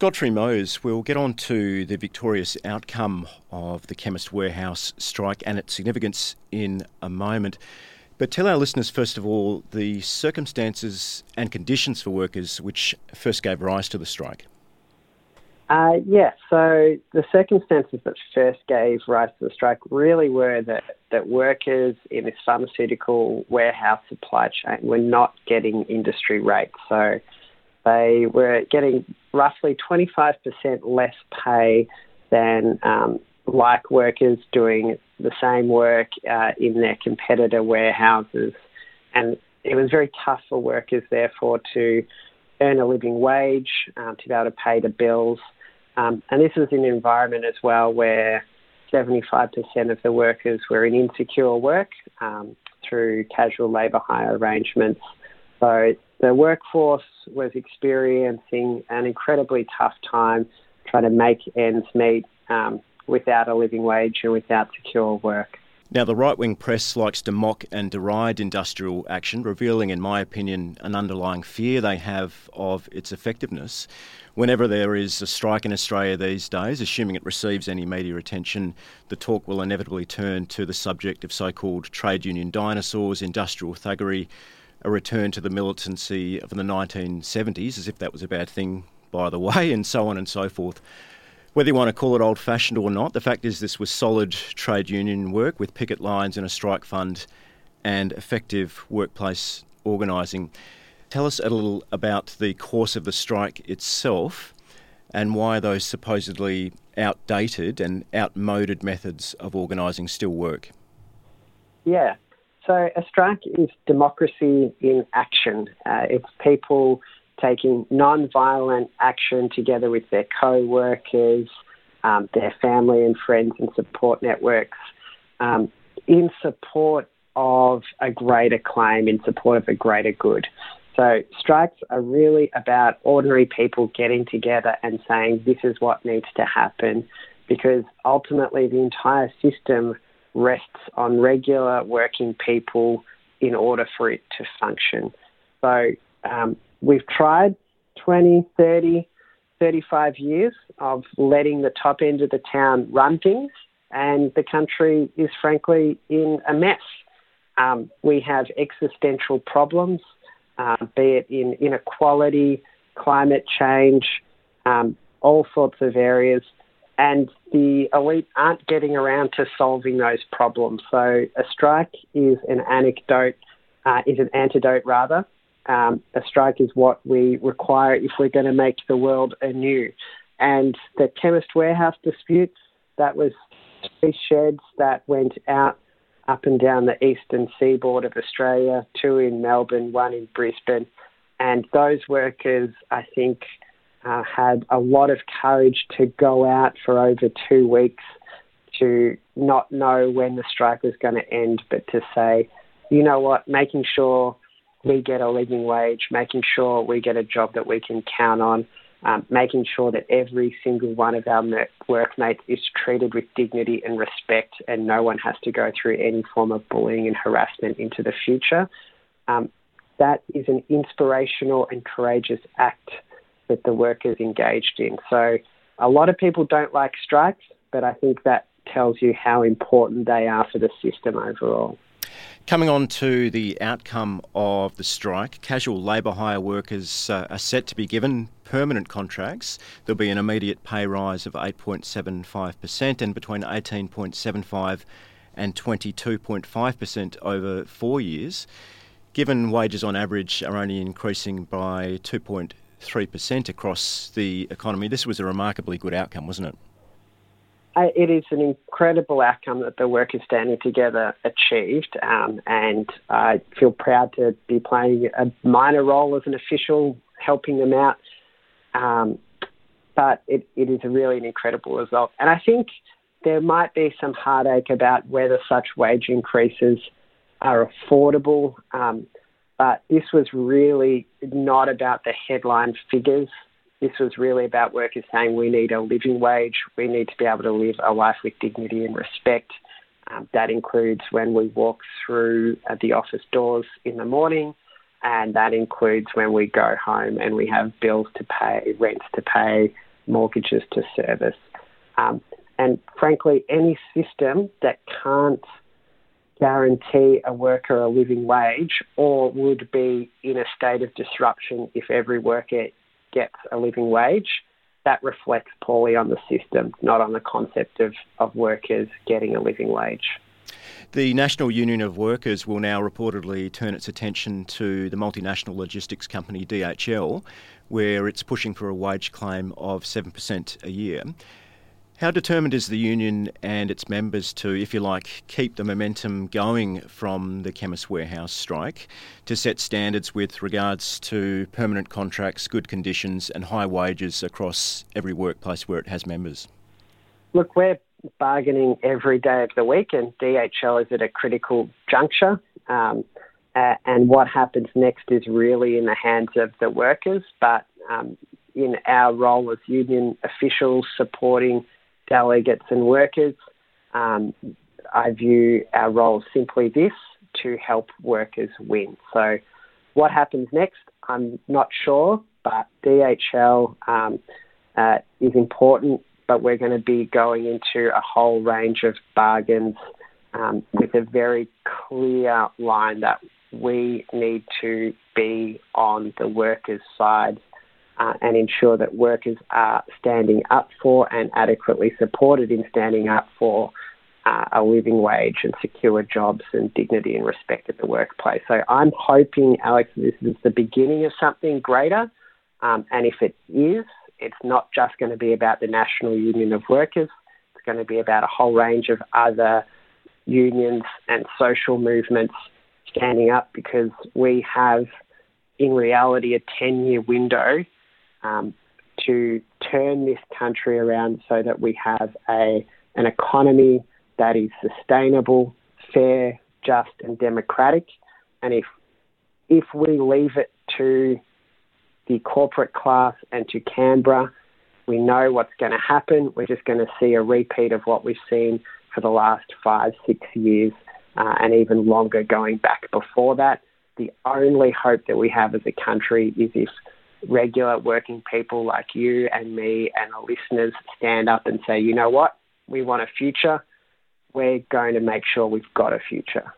Godfrey Moase, we'll get on to the victorious outcome of the Chemist Warehouse strike and its significance in a moment. But tell our listeners, first of all, the circumstances and conditions for workers which first gave rise to the strike. Uh, yeah, so the circumstances that first gave rise to the strike really were that, that workers in this pharmaceutical warehouse supply chain were not getting industry rates. So they were getting roughly 25% less pay than um, like workers doing the same work uh, in their competitor warehouses. And it was very tough for workers, therefore, to earn a living wage, um, to be able to pay the bills. Um, and this was an environment as well where 75% of the workers were in insecure work um, through casual labour hire arrangements. So the workforce was experiencing an incredibly tough time trying to make ends meet um, without a living wage and without secure work. Now, the right wing press likes to mock and deride industrial action, revealing, in my opinion, an underlying fear they have of its effectiveness. Whenever there is a strike in Australia these days, assuming it receives any media attention, the talk will inevitably turn to the subject of so called trade union dinosaurs, industrial thuggery, a return to the militancy of the 1970s, as if that was a bad thing, by the way, and so on and so forth. Whether you want to call it old fashioned or not, the fact is this was solid trade union work with picket lines and a strike fund and effective workplace organising. Tell us a little about the course of the strike itself and why those supposedly outdated and outmoded methods of organising still work. Yeah, so a strike is democracy in action. Uh, it's people taking non-violent action together with their co-workers, um, their family and friends and support networks um, in support of a greater claim, in support of a greater good. So strikes are really about ordinary people getting together and saying this is what needs to happen because ultimately the entire system rests on regular working people in order for it to function. So um, we've tried 20, 30, 35 years of letting the top end of the town run things, and the country is frankly in a mess. Um, we have existential problems, uh, be it in inequality, climate change, um, all sorts of areas and the elite aren't getting around to solving those problems. So a strike is an anecdote, uh, is an antidote rather. Um, a strike is what we require if we're going to make the world anew. And the chemist warehouse disputes, that was three sheds that went out up and down the eastern seaboard of Australia, two in Melbourne, one in Brisbane. And those workers, I think, uh, had a lot of courage to go out for over two weeks to not know when the strike was going to end, but to say, you know what, making sure we get a living wage, making sure we get a job that we can count on, um, making sure that every single one of our workmates is treated with dignity and respect, and no one has to go through any form of bullying and harassment into the future. Um, that is an inspirational and courageous act that the workers engaged in. So a lot of people don't like strikes, but I think that tells you how important they are for the system overall. Coming on to the outcome of the strike, casual labour hire workers uh, are set to be given permanent contracts. There'll be an immediate pay rise of 8.75% and between 18.75 and 22.5% over four years. Given wages on average are only increasing by 2. 3% across the economy. This was a remarkably good outcome, wasn't it? It is an incredible outcome that the workers standing together achieved, um, and I feel proud to be playing a minor role as an official helping them out. Um, but it, it is really an incredible result. And I think there might be some heartache about whether such wage increases are affordable. Um, but this was really not about the headline figures. This was really about workers saying we need a living wage, we need to be able to live a life with dignity and respect. Um, that includes when we walk through uh, the office doors in the morning, and that includes when we go home and we have bills to pay, rents to pay, mortgages to service. Um, and frankly, any system that can't guarantee a worker a living wage or would be in a state of disruption if every worker gets a living wage, that reflects poorly on the system, not on the concept of, of workers getting a living wage. The National Union of Workers will now reportedly turn its attention to the multinational logistics company DHL, where it's pushing for a wage claim of 7% a year. How determined is the union and its members to, if you like, keep the momentum going from the Chemist Warehouse strike to set standards with regards to permanent contracts, good conditions, and high wages across every workplace where it has members? Look, we're bargaining every day of the week, and DHL is at a critical juncture. Um, uh, and what happens next is really in the hands of the workers, but um, in our role as union officials supporting delegates and workers. Um, I view our role simply this to help workers win. So, what happens next, I'm not sure, but DHL um, uh, is important, but we're going to be going into a whole range of bargains um, with a very clear line that we need to be on the workers' side uh, and ensure that workers are standing up for and adequately supported in standing up for uh, a living wage and secure jobs and dignity and respect at the workplace. So I'm hoping, Alex, this is the beginning of something greater. Um, and if it is, it's not just going to be about the National Union of Workers. It's going to be about a whole range of other unions and social movements standing up because we have, in reality, a 10 year window um, to turn this country around so that we have a an economy that is sustainable, fair, just, and democratic. And if if we leave it to the corporate class and to Canberra, we know what's going to happen. We're just going to see a repeat of what we've seen for the last five, six years, uh, and even longer going back before that. The only hope that we have as a country is if regular working people like you and me and the listeners stand up and say, you know what, we want a future. We're going to make sure we've got a future.